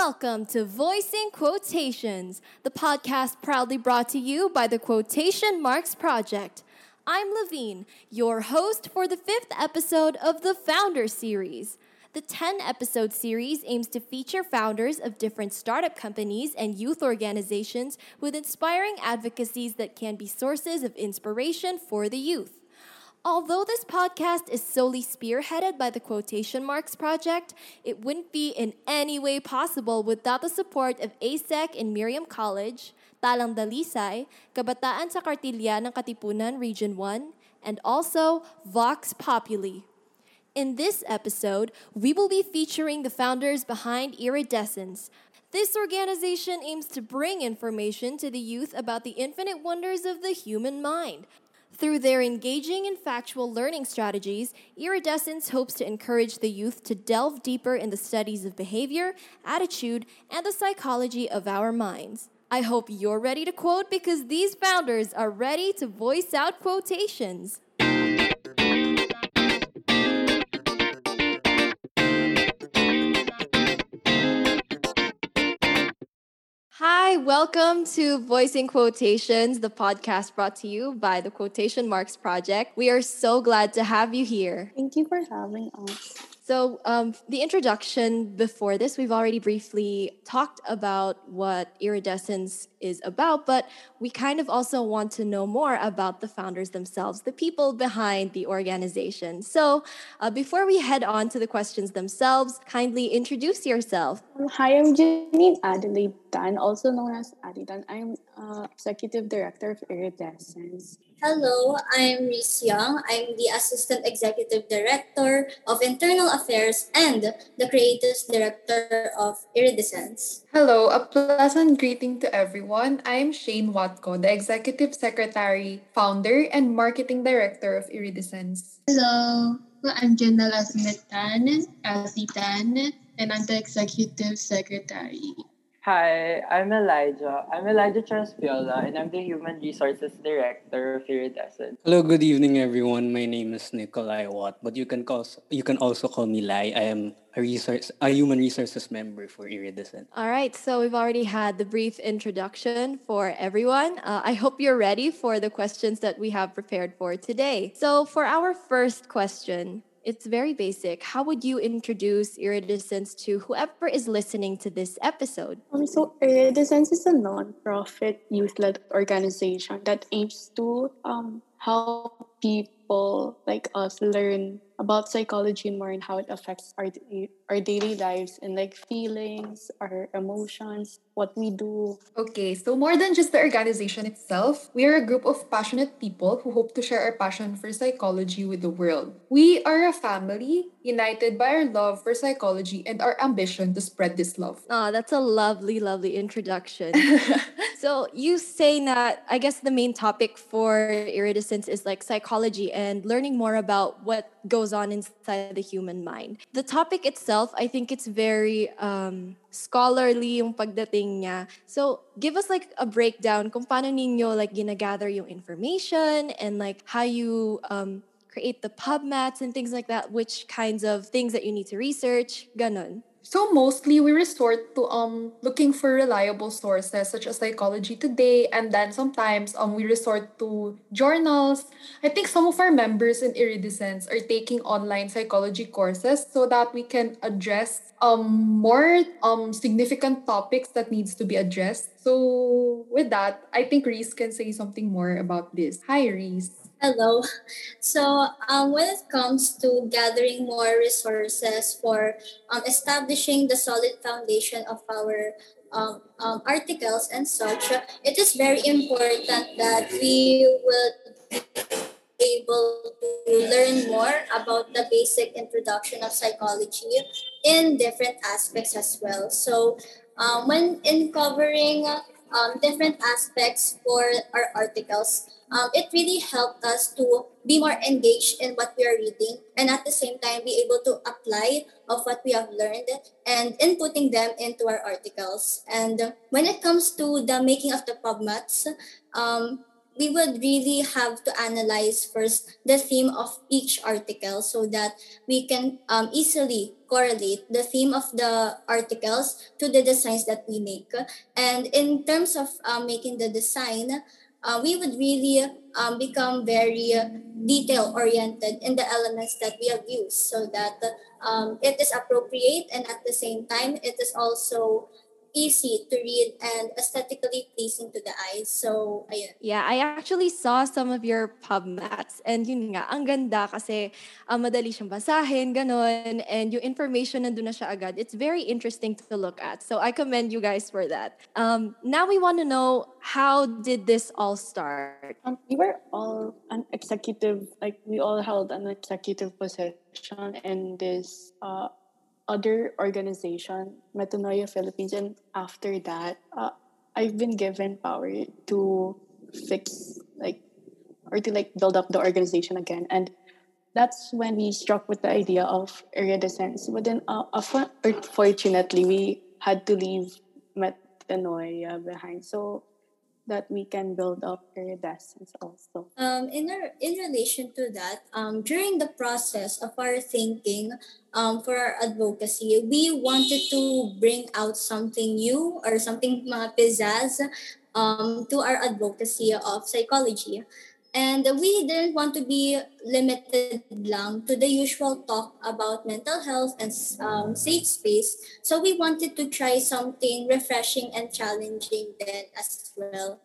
Welcome to Voicing Quotations, the podcast proudly brought to you by the Quotation Marks Project. I'm Levine, your host for the fifth episode of the Founder Series. The 10 episode series aims to feature founders of different startup companies and youth organizations with inspiring advocacies that can be sources of inspiration for the youth. Although this podcast is solely spearheaded by the Quotation Marks Project, it wouldn't be in any way possible without the support of ASEC in Miriam College, Talang Dalisay, Kabataan sa Kartilya ng Katipunan Region 1, and also Vox Populi. In this episode, we will be featuring the founders behind Iridescence. This organization aims to bring information to the youth about the infinite wonders of the human mind. Through their engaging and factual learning strategies, Iridescence hopes to encourage the youth to delve deeper in the studies of behavior, attitude, and the psychology of our minds. I hope you're ready to quote because these founders are ready to voice out quotations. Hi, welcome to Voicing Quotations, the podcast brought to you by the Quotation Marks Project. We are so glad to have you here. Thank you for having us. So, um, the introduction before this, we've already briefly talked about what iridescence is about, but we kind of also want to know more about the founders themselves, the people behind the organization. So, uh, before we head on to the questions themselves, kindly introduce yourself. Hi, I'm Janine Adelaide Tan, also known as Adi Adidan. I'm uh, Executive Director of Iridescence. Hello, I'm Reese Young. I'm the Assistant Executive Director of Internal Affairs and the Creative Director of Iridescence. Hello, a pleasant greeting to everyone. I'm Shane Watko, the Executive Secretary, Founder, and Marketing Director of Iridescence. Hello, I'm Janelle Asmetan, Asitan, and I'm the Executive Secretary. Hi, I'm Elijah. I'm Elijah Transpiola, and I'm the Human Resources Director of Iridescent. Hello, good evening, everyone. My name is Nikolai Watt, but you can call you can also call me Lai. I am a resource a human resources member for Iridescent. All right, so we've already had the brief introduction for everyone. Uh, I hope you're ready for the questions that we have prepared for today. So, for our first question, it's very basic. How would you introduce Iridescence to whoever is listening to this episode? Um, so, Iridescence is a non-profit youth-led organization that aims to um, help people like us learn about psychology more and how it affects our our daily lives and like feelings, our emotions, what we do. Okay, so more than just the organization itself, we are a group of passionate people who hope to share our passion for psychology with the world. We are a family united by our love for psychology and our ambition to spread this love. Oh, that's a lovely, lovely introduction. so you say that I guess the main topic for iridescence is like psychology and learning more about what goes on inside the human mind. The topic itself, I think it's very um, scholarly yung pagdating niya. So, give us like a breakdown kung paano ninyo like ginagather yung information and like how you um, create the PubMats and things like that, which kinds of things that you need to research, ganon. So mostly we resort to um looking for reliable sources such as Psychology Today and then sometimes um we resort to journals. I think some of our members in Iridescence are taking online psychology courses so that we can address um more um significant topics that needs to be addressed. So with that, I think Reese can say something more about this. Hi Reese. Hello. So, um, when it comes to gathering more resources for um, establishing the solid foundation of our um, um, articles and such, it is very important that we will be able to learn more about the basic introduction of psychology in different aspects as well. So, um, when in covering um, different aspects for our articles, um, it really helped us to be more engaged in what we are reading and at the same time be able to apply of what we have learned and inputting them into our articles. And when it comes to the making of the PubMats, um, we would really have to analyze first the theme of each article so that we can um, easily correlate the theme of the articles to the designs that we make. And in terms of uh, making the design, uh, we would really um, become very detail oriented in the elements that we have used so that um, it is appropriate and at the same time it is also easy to read and aesthetically pleasing to the eyes. So, ayun. Yeah, I actually saw some of your pub mats and yun nga, ang ganda kasi uh, madali siyang basahin, ganun, and yung information nandun na siya agad. It's very interesting to look at. So I commend you guys for that. Um, now we want to know how did this all start? Um, we were all an executive, like we all held an executive position in this uh, other organization, Metanoia Philippines, and after that, uh, I've been given power to fix like or to like build up the organization again, and that's when we struck with the idea of iridescence. But then, uh, unfortunately, we had to leave Metanoia behind. So that we can build up iridescence also. Um, in, our, in relation to that, um, during the process of our thinking um, for our advocacy, we wanted to bring out something new or something mga pizzazz um, to our advocacy of psychology. And we didn't want to be limited lang to the usual talk about mental health and um, safe space. So we wanted to try something refreshing and challenging then as well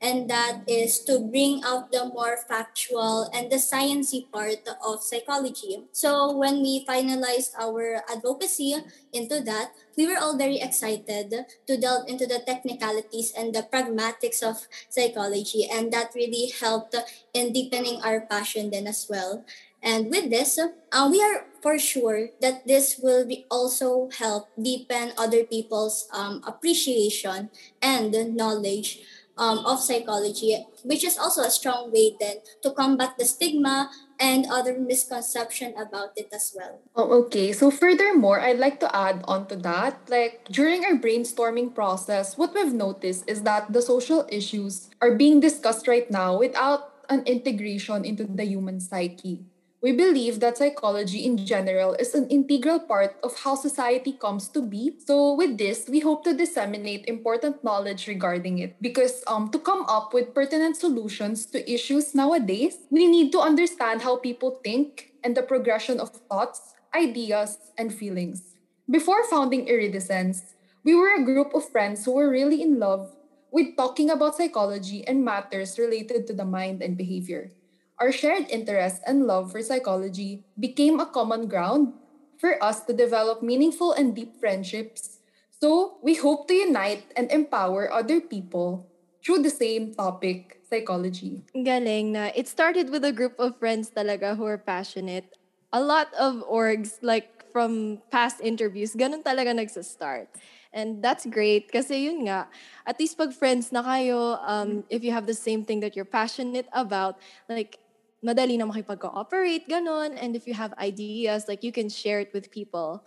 and that is to bring out the more factual and the sciencey part of psychology. So when we finalized our advocacy into that, we were all very excited to delve into the technicalities and the pragmatics of psychology, and that really helped in deepening our passion then as well. And with this, uh, we are for sure that this will be also help deepen other people's um, appreciation and knowledge um, of psychology, which is also a strong way then to combat the stigma and other misconception about it as well. Oh, okay. So furthermore, I'd like to add on to that. Like during our brainstorming process, what we've noticed is that the social issues are being discussed right now without an integration into the human psyche. We believe that psychology in general is an integral part of how society comes to be. So with this, we hope to disseminate important knowledge regarding it because um, to come up with pertinent solutions to issues nowadays, we need to understand how people think and the progression of thoughts, ideas, and feelings. Before founding Iridescence, we were a group of friends who were really in love with talking about psychology and matters related to the mind and behavior our shared interest and love for psychology became a common ground for us to develop meaningful and deep friendships. So, we hope to unite and empower other people through the same topic, psychology. Galing na. It started with a group of friends talaga who are passionate. A lot of orgs, like from past interviews, ganun talaga nagsa-start. And that's great kasi yun nga, at least pag friends na kayo, um, if you have the same thing that you're passionate about, like madali na makipag-cooperate, ganun. And if you have ideas, like you can share it with people.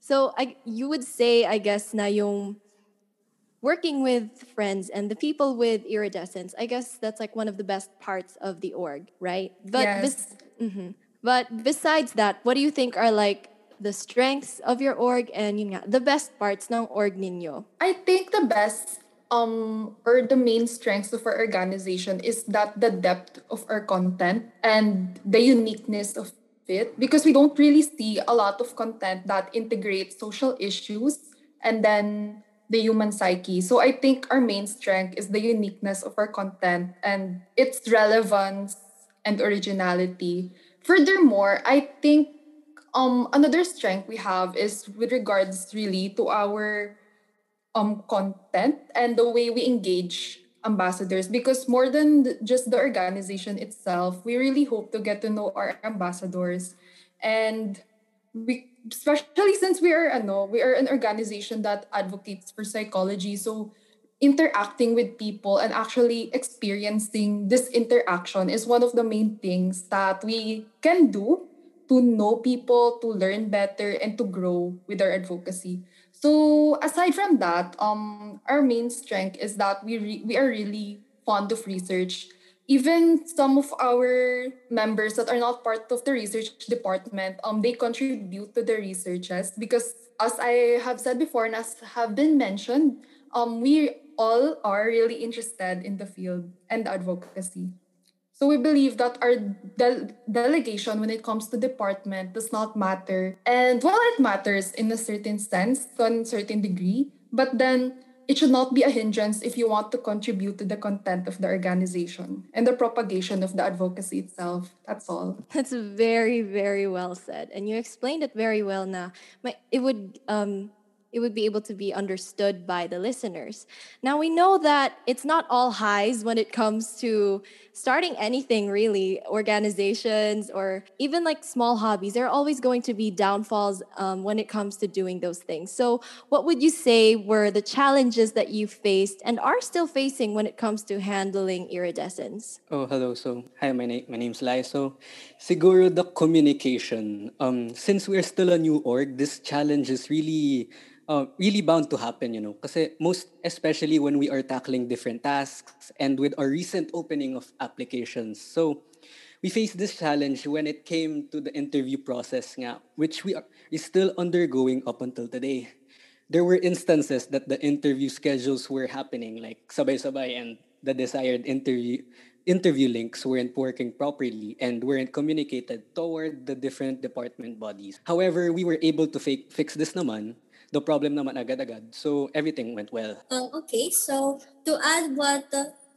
So I, you would say, I guess, na yung working with friends and the people with iridescence, I guess that's like one of the best parts of the org, right? But yes. bes- mm-hmm. But besides that, what do you think are like the strengths of your org and yun nga, the best parts ng org ninyo? I think the best um or the main strengths of our organization is that the depth of our content and the uniqueness of it because we don't really see a lot of content that integrates social issues and then the human psyche. So I think our main strength is the uniqueness of our content and its relevance and originality. Furthermore, I think um another strength we have is with regards really to our um content and the way we engage ambassadors. Because more than th- just the organization itself we really hope to get to know our ambassadors. And we especially since we are ano, we are an organization that advocates for psychology. So interacting with people and actually experiencing this interaction is one of the main things that we can do to know people to learn better and to grow with our advocacy so aside from that, um, our main strength is that we re- we are really fond of research. even some of our members that are not part of the research department, um, they contribute to the researches because as I have said before and as have been mentioned, um, we all are really interested in the field and advocacy. So we believe that our de- delegation when it comes to department does not matter. And while it matters in a certain sense, to a certain degree, but then it should not be a hindrance if you want to contribute to the content of the organization and the propagation of the advocacy itself. That's all. That's very, very well said. And you explained it very well na. It would um it would be able to be understood by the listeners. Now, we know that it's not all highs when it comes to starting anything really, organizations or even like small hobbies. There are always going to be downfalls um, when it comes to doing those things. So, what would you say were the challenges that you faced and are still facing when it comes to handling iridescence? Oh, hello. So, hi, my, name my name's Lai. So, siguro the communication. Um, since we're still a new org, this challenge is really uh, really bound to happen, you know. Kasi most, especially when we are tackling different tasks and with our recent opening of applications. So, we faced this challenge when it came to the interview process nga, which we are is still undergoing up until today. There were instances that the interview schedules were happening like sabay-sabay and the desired interview interview links weren't working properly and weren't communicated toward the different department bodies. However, we were able to fake, fix this naman the problem naman agad-agad. So everything went well. Um, okay, so to add what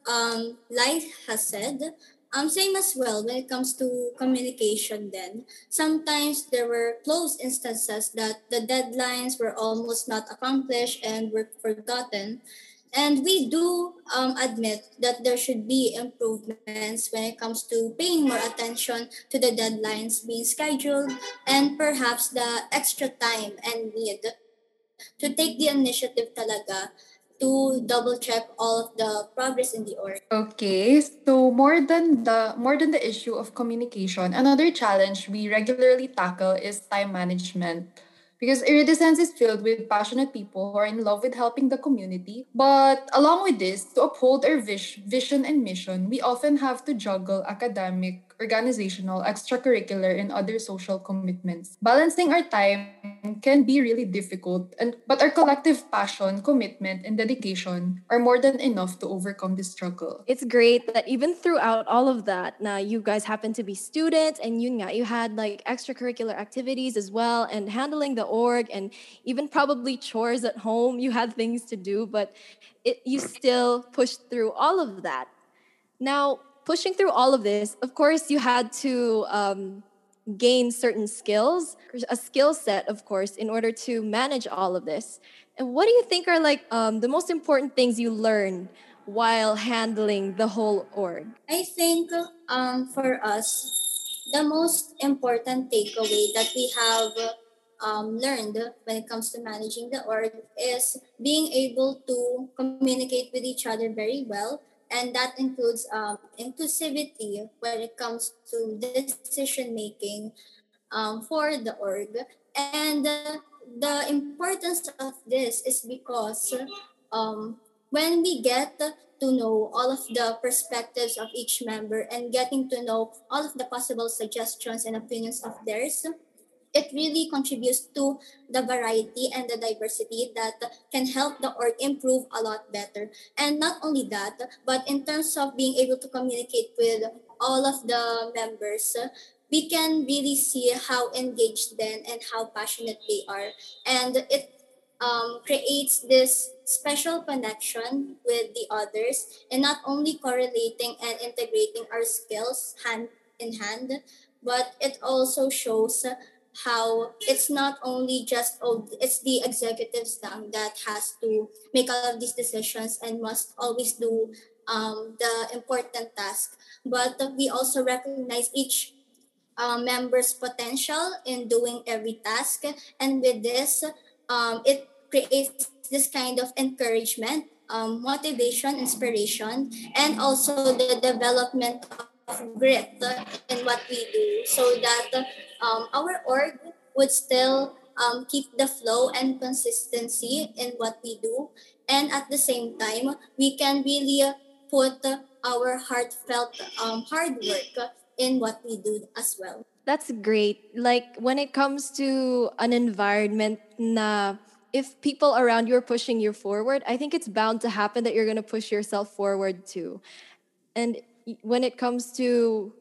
um, Lai has said, um, same as well when it comes to communication then. Sometimes there were close instances that the deadlines were almost not accomplished and were forgotten. And we do um, admit that there should be improvements when it comes to paying more attention to the deadlines being scheduled and perhaps the extra time and need to take the initiative talaga to double check all of the progress in the org. Okay, so more than the more than the issue of communication, another challenge we regularly tackle is time management. Because Iridescence is filled with passionate people who are in love with helping the community. But along with this, to uphold our vis- vision and mission, we often have to juggle academic, organizational, extracurricular, and other social commitments. Balancing our time can be really difficult, and but our collective passion, commitment, and dedication are more than enough to overcome this struggle. It's great that even throughout all of that, now you guys happen to be students and you you had like extracurricular activities as well and handling the org and even probably chores at home. You had things to do, but it, you still pushed through all of that. Now, pushing through all of this, of course, you had to um, gain certain skills, a skill set, of course, in order to manage all of this. And what do you think are like um, the most important things you learned while handling the whole org? I think um, for us, the most important takeaway that we have um, learned when it comes to managing the org is being able to communicate with each other very well and that includes um, inclusivity when it comes to decision making um, for the org. And uh, the importance of this is because um, when we get to know all of the perspectives of each member and getting to know all of the possible suggestions and opinions of theirs, it really contributes to the variety and the diversity that can help the org improve a lot better. And not only that, but in terms of being able to communicate with all of the members, we can really see how engaged then and how passionate they are. And it um, creates this special connection with the others and not only correlating and integrating our skills hand in hand, but it also shows how it's not only just oh it's the executives staff that has to make all of these decisions and must always do um, the important task. But we also recognize each uh, member's potential in doing every task. And with this um, it creates this kind of encouragement um, motivation inspiration and also the development of grit in what we do so that um, our org would still um, keep the flow and consistency in what we do. And at the same time, we can really put our heartfelt um, hard work in what we do as well. That's great. Like when it comes to an environment na if people around you are pushing you forward, I think it's bound to happen that you're going to push yourself forward too. And when it comes to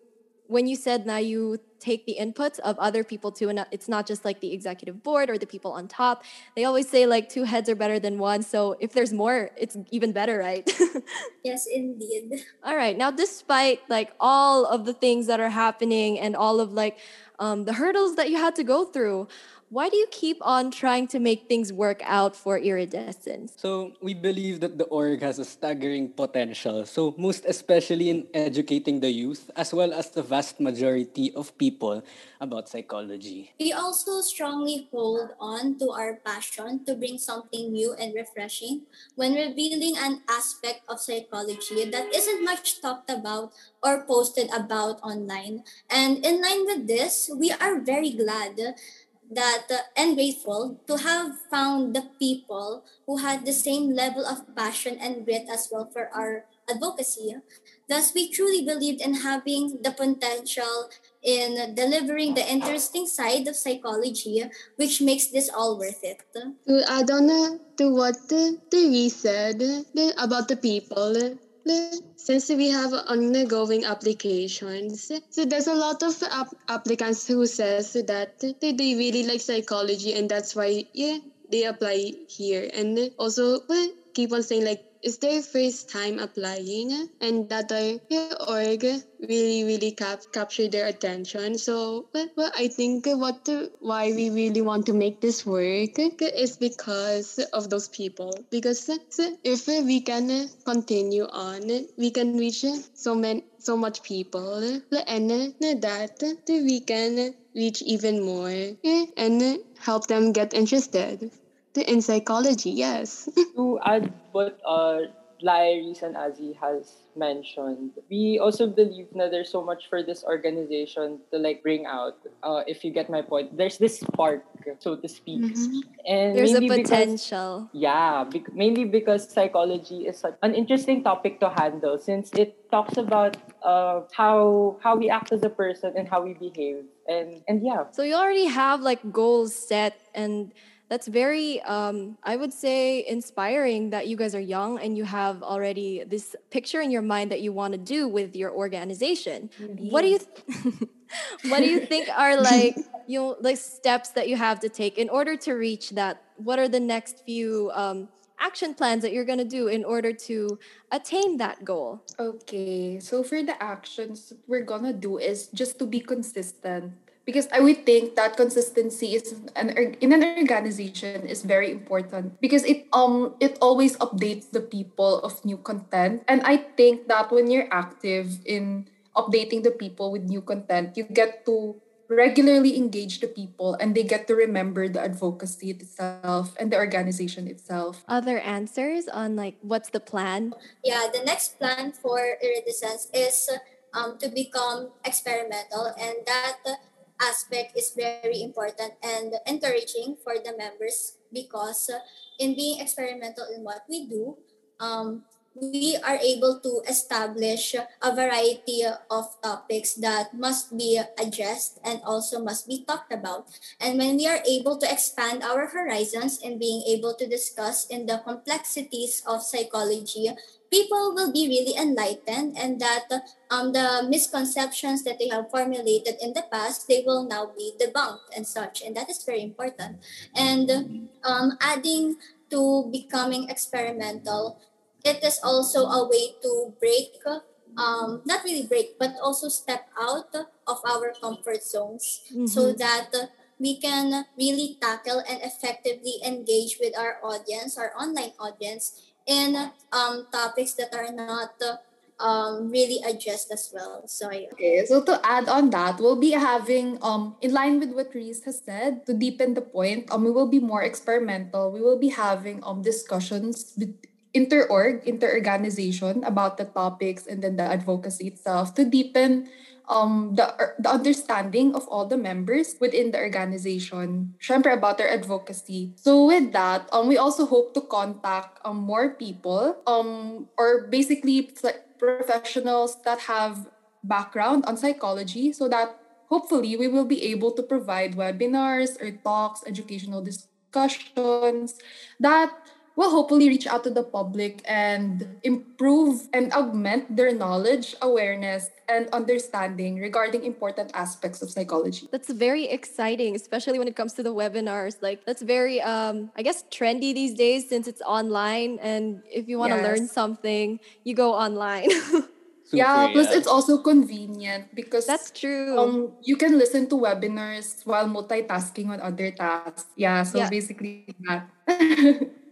when you said now you take the inputs of other people too and it's not just like the executive board or the people on top they always say like two heads are better than one so if there's more it's even better right Yes, indeed. all right now despite like all of the things that are happening and all of like um, the hurdles that you had to go through why do you keep on trying to make things work out for iridescence So we believe that the org has a staggering potential. So most especially in educating the youth as well as the vast majority of people about psychology. We also strongly hold on to our passion to bring something new and refreshing when revealing an aspect of psychology that isn't much talked about or posted about online. And in line with this, we are very glad that uh, and grateful to have found the people who had the same level of passion and grit as well for our advocacy. Thus, we truly believed in having the potential in delivering the interesting side of psychology, which makes this all worth it. To add on to what Therese said about the people, since we have ongoing applications, so there's a lot of ap- applicants who says that they, they really like psychology and that's why yeah they apply here. And also keep on saying like it's their first time applying and that yeah, org really really cap- capture their attention. So well, well i think what why we really want to make this work is because of those people. Because if we can continue on we can reach so many so much people and that we can reach even more and help them get interested in psychology yes. To add what uh, Lyris and Azzy has mentioned, we also believe that there's so much for this organization to like bring out. Uh, if you get my point, there's this spark, so to speak, and there's a mainly because- potential. Yeah, bec- mainly because psychology is such an interesting topic to handle since it talks about uh, how how we act as a person and how we behave, and and yeah, So you already have like goals set, and that's very, um, I would say, inspiring that you guys are young and you have already this picture in your mind that you want to do with your organization. What do you, th- what do you think are like you know like steps that you have to take in order to reach that? What are the next few um, action plans that you're gonna do in order to attain that goal? Okay, so for the actions we're gonna do is just to be consistent because I would think that consistency is an in an organization is very important because it um it always updates the people of new content and I think that when you're active in updating the people with new content you get to regularly engage the people and they get to remember the advocacy itself and the organization itself Other answers on like what's the plan? Yeah, the next plan for iridescence is um, to become experimental, and that aspect is very important and encouraging for the members because in being experimental in what we do, um, we are able to establish a variety of topics that must be addressed and also must be talked about. And when we are able to expand our horizons and being able to discuss in the complexities of psychology, people will be really enlightened and that um, the misconceptions that they have formulated in the past, they will now be debunked and such. And that is very important. And um, adding to becoming experimental, it is also a way to break, um, not really break, but also step out of our comfort zones so that we can really tackle and effectively engage with our audience, our online audience, in um, topics that are not um, really addressed as well. So, yeah. Okay, so to add on that, we'll be having um in line with what Reese has said, to deepen the point, um we will be more experimental. We will be having um discussions with inter-org, inter-organization about the topics and then the advocacy itself to deepen um, the, the understanding of all the members within the organization, syempre about their advocacy. So with that, um, we also hope to contact um, more people um, or basically professionals that have background on psychology so that hopefully we will be able to provide webinars or talks, educational discussions that will hopefully reach out to the public and improve and augment their knowledge, awareness, and understanding regarding important aspects of psychology. That's very exciting, especially when it comes to the webinars. Like that's very um I guess trendy these days since it's online and if you want to yes. learn something, you go online. Super, yeah, plus yeah. it's also convenient because that's true. Um, you can listen to webinars while multitasking on other tasks. Yeah, so yeah. basically that.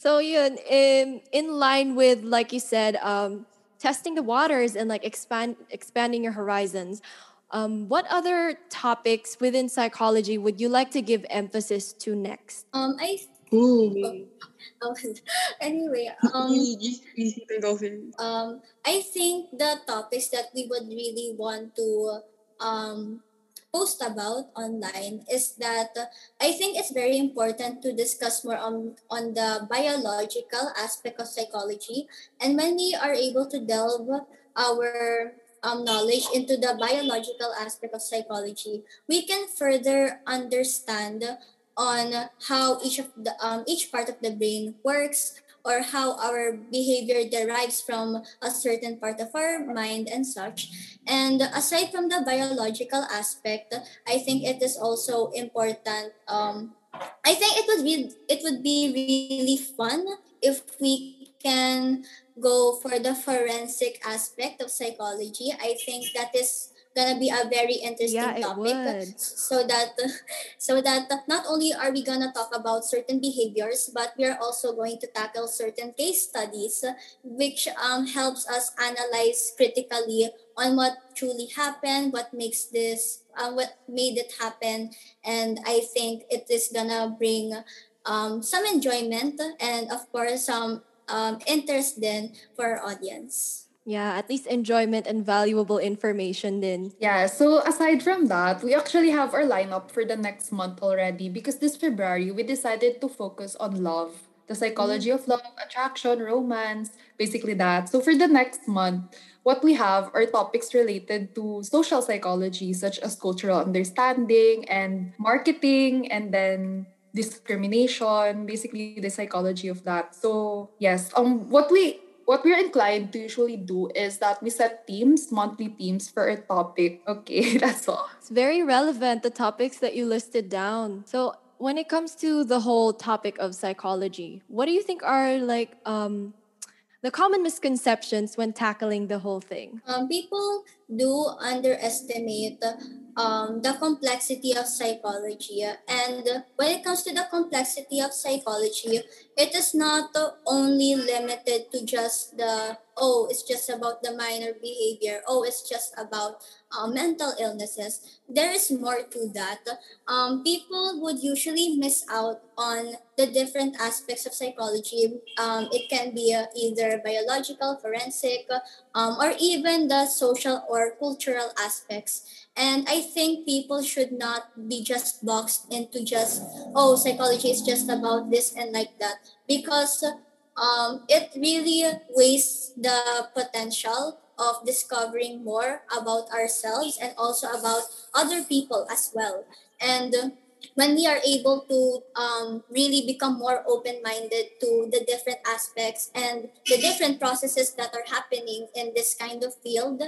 so yeah, in in line with like you said, um, testing the waters and like expand expanding your horizons. Um, what other topics within psychology would you like to give emphasis to next? Um, I. Ooh. Oh, anyway, um, um, I think the topics that we would really want to um, post about online is that I think it's very important to discuss more on, on the biological aspect of psychology. And when we are able to delve our um, knowledge into the biological aspect of psychology, we can further understand on how each of the um, each part of the brain works or how our behavior derives from a certain part of our mind and such. And aside from the biological aspect, I think it is also important. Um, I think it would be it would be really fun if we can go for the forensic aspect of psychology. I think that is gonna be a very interesting yeah, topic. so that so that not only are we gonna talk about certain behaviors but we are also going to tackle certain case studies which um, helps us analyze critically on what truly happened what makes this uh, what made it happen. And i think it is gonna bring um, some enjoyment and of course some um, interest then for our audience yeah, at least enjoyment and valuable information then. Yeah, so aside from that, we actually have our lineup for the next month already because this February we decided to focus on love, the psychology mm. of love, attraction, romance, basically that. So for the next month, what we have are topics related to social psychology such as cultural understanding and marketing and then discrimination, basically the psychology of that. So, yes, um what we what we're inclined to usually do is that we set themes, monthly themes for a topic. Okay, that's all. It's very relevant, the topics that you listed down. So, when it comes to the whole topic of psychology, what do you think are like um, the common misconceptions when tackling the whole thing? Um, people do underestimate um, the complexity of psychology. And when it comes to the complexity of psychology, it is not only limited to just the, oh, it's just about the minor behavior, oh, it's just about uh, mental illnesses. There is more to that. Um, people would usually miss out on the different aspects of psychology. Um, it can be uh, either biological, forensic, um, or even the social or cultural aspects. And I think people should not be just boxed into just, oh, psychology is just about this and like that. Because um, it really wastes the potential of discovering more about ourselves and also about other people as well. And when we are able to um, really become more open-minded to the different aspects and the different processes that are happening in this kind of field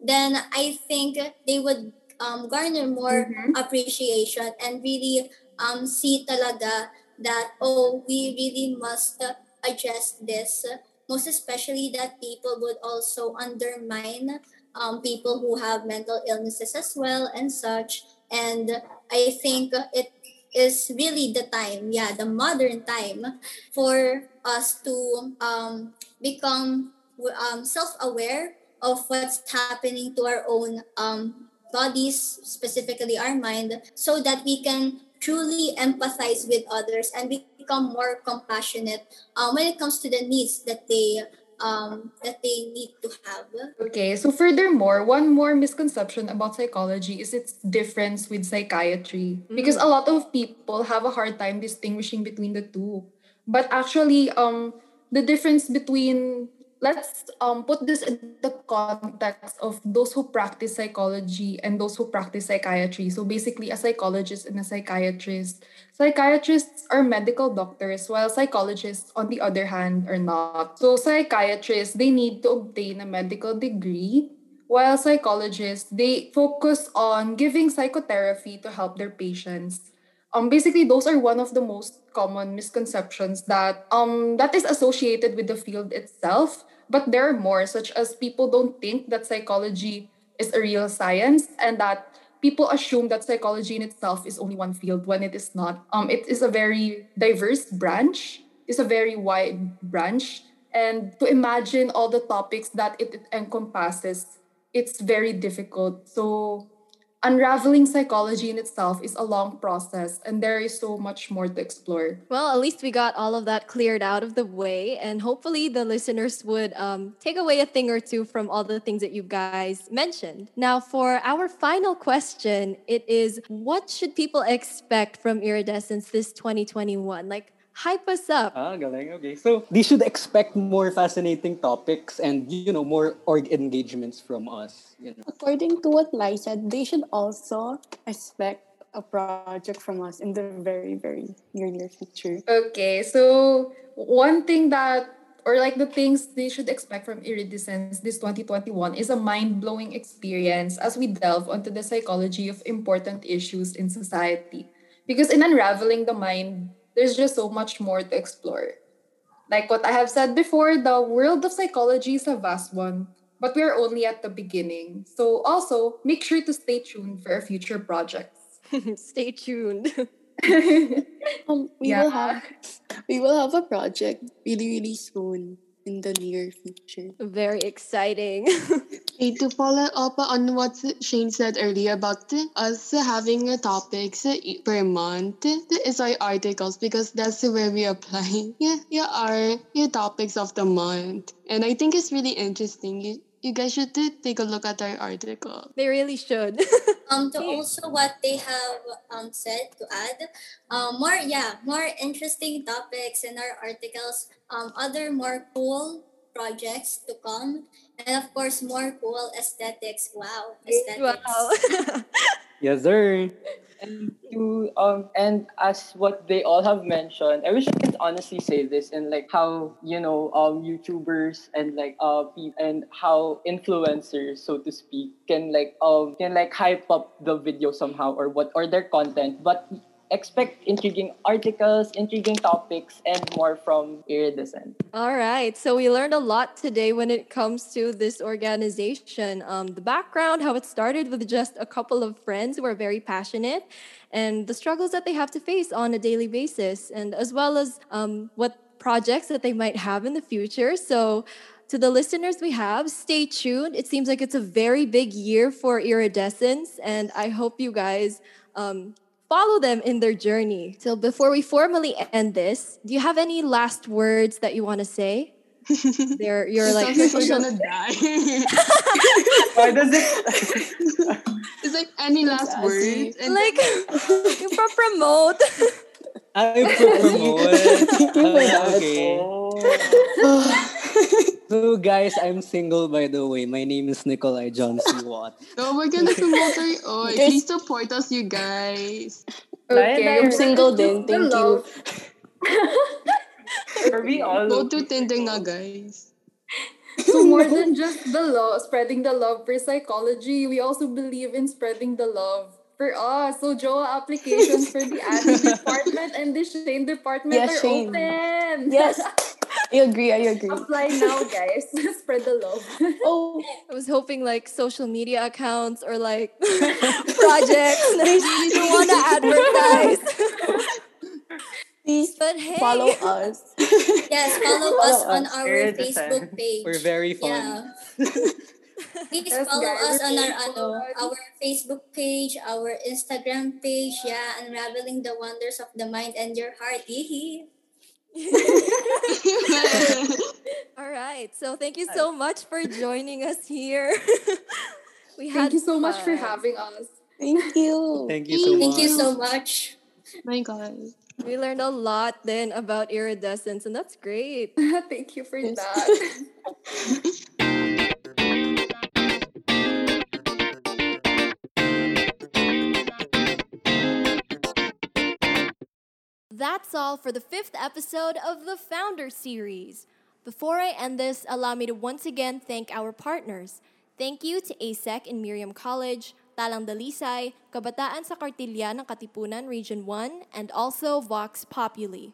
then i think they would um, garner more mm-hmm. appreciation and really um, see talaga that oh we really must address this most especially that people would also undermine um, people who have mental illnesses as well and such. And I think it is really the time, yeah, the modern time for us to um, become um, self-aware of what's happening to our own um, bodies, specifically our mind, so that we can truly empathize with others and we become more compassionate um, when it comes to the needs that they um, that they need to have. Okay, so furthermore, one more misconception about psychology is its difference with psychiatry. Because a lot of people have a hard time distinguishing between the two. But actually, um, the difference between let's um put this in the context of those who practice psychology and those who practice psychiatry. So basically, a psychologist and a psychiatrist. Psychiatrists are medical doctors, while psychologists, on the other hand, are not. So psychiatrists they need to obtain a medical degree, while psychologists they focus on giving psychotherapy to help their patients um basically those are one of the most common misconceptions that um that is associated with the field itself but there are more such as people don't think that psychology is a real science and that people assume that psychology in itself is only one field when it is not. Um it is a very diverse branch. It's a very wide branch. And to imagine all the topics that it, encompasses it's very difficult. So unraveling psychology in itself is a long process and there is so much more to explore. Well, at least we got all of that cleared out of the way, and hopefully the listeners would um, take away a thing or two from all the things that you guys mentioned. Now, for our final question, it is what should people expect from Iridescence this 2021? Like, hype us up. Ah, galing. Okay. So, they should expect more fascinating topics and, you know, more org engagements from us. You know. According to what Lai said, they should also expect a project from us in the very, very near near future. Okay, so one thing that or like the things they should expect from Iridescence this 2021 is a mind-blowing experience as we delve onto the psychology of important issues in society. Because in unraveling the mind, there's just so much more to explore. Like what I have said before, the world of psychology is a vast one, but we are only at the beginning. So also make sure to stay tuned for our future projects. Stay tuned. Um, we Yeah. will have we will have a project really, really soon in the near future. Very exciting. Okay, to follow up on what Shane said earlier about us having a topics per month is our articles because that's where we apply yeah, yeah, our yeah, topics of the month. And I think it's really interesting. You, you guys should take a look at our article. they really should. Um, to also what they have um said to add, um, more yeah, more interesting topics in our articles. Um, other more cool projects to come, and of course more cool aesthetics. Wow, aesthetics. wow. Yes, sir. And to um and as what they all have mentioned, I wish I could honestly say this and like how you know um YouTubers and like uh and how influencers, so to speak, can like um can like hype up the video somehow or what or their content, but expect intriguing articles, intriguing topics, and more from Iridescent. All right. So we learned a lot today when it comes to this organization. Um, the background, how it started with just a couple of friends who are very passionate, and the struggles that they have to face on a daily basis, and as well as um, what projects that they might have in the future. So to the listeners we have, stay tuned. It seems like it's a very big year for Iridescence, and I hope you guys um, follow them in their journey. So before we formally end this, do you have any last words that you want to say? They're, you're like, sounds like we're gonna die. Why does it? it's like any last Sassy. words. And like you pro- promote. I promote. Ah, okay. Oh. So, guys, I'm single, by the way. My name is Nikolai John C. Watt. no, we're gonna promote our oh, oh please support us, you guys. Okay, I'm single we're din, thank you. Are we all? Go to Tinder nga, guys. So more than just the love, spreading the love for psychology, we also believe in spreading the love for us. So JOA applications for the admin department and the Shane department Yes, are Shane. open. Yes, I agree. I agree. Apply now, guys. Spread the love. Oh, I was hoping like social media accounts or like projects that I don't want to advertise. please But hey, follow us. Yes, follow Follow us on us. our Iridescent. Facebook page. We're very fun. Yeah. Please Yes, follow guys, us on our we're ano, our Facebook page, our Instagram page. Yeah, unraveling the wonders of the mind and your heart. Yee All right. So thank you so much for joining us here. we had Thank you so much for having us. Thank you. Thank you so Thank much. you so much. My God. We learned a lot then about iridescence, and that's great. Thank you for that. That's all for the fifth episode of the Founder Series. Before I end this, allow me to once again thank our partners. Thank you to ASEC and Miriam College, Talang Dalisay, Kabataan sa Kartilya ng Katipunan Region 1, and also Vox Populi.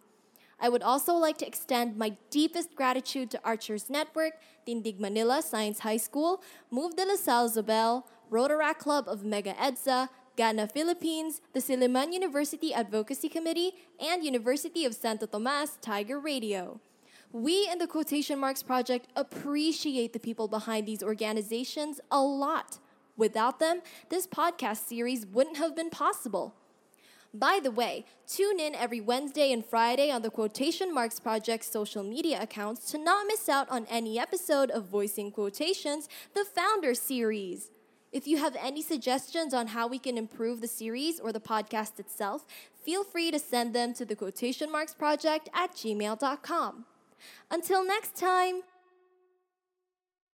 I would also like to extend my deepest gratitude to Archers Network, Tindig Manila Science High School, Move de la Salle Zobel, Rotaract Club of Mega EDSA, Ghana Philippines, the Silliman University Advocacy Committee, and University of Santo Tomas Tiger Radio. We in the Quotation Marks Project appreciate the people behind these organizations a lot. Without them, this podcast series wouldn't have been possible. By the way, tune in every Wednesday and Friday on the Quotation Marks Project's social media accounts to not miss out on any episode of Voicing Quotations, the Founder Series. If you have any suggestions on how we can improve the series or the podcast itself, feel free to send them to the Quotation Marks Project at gmail.com. Until next time!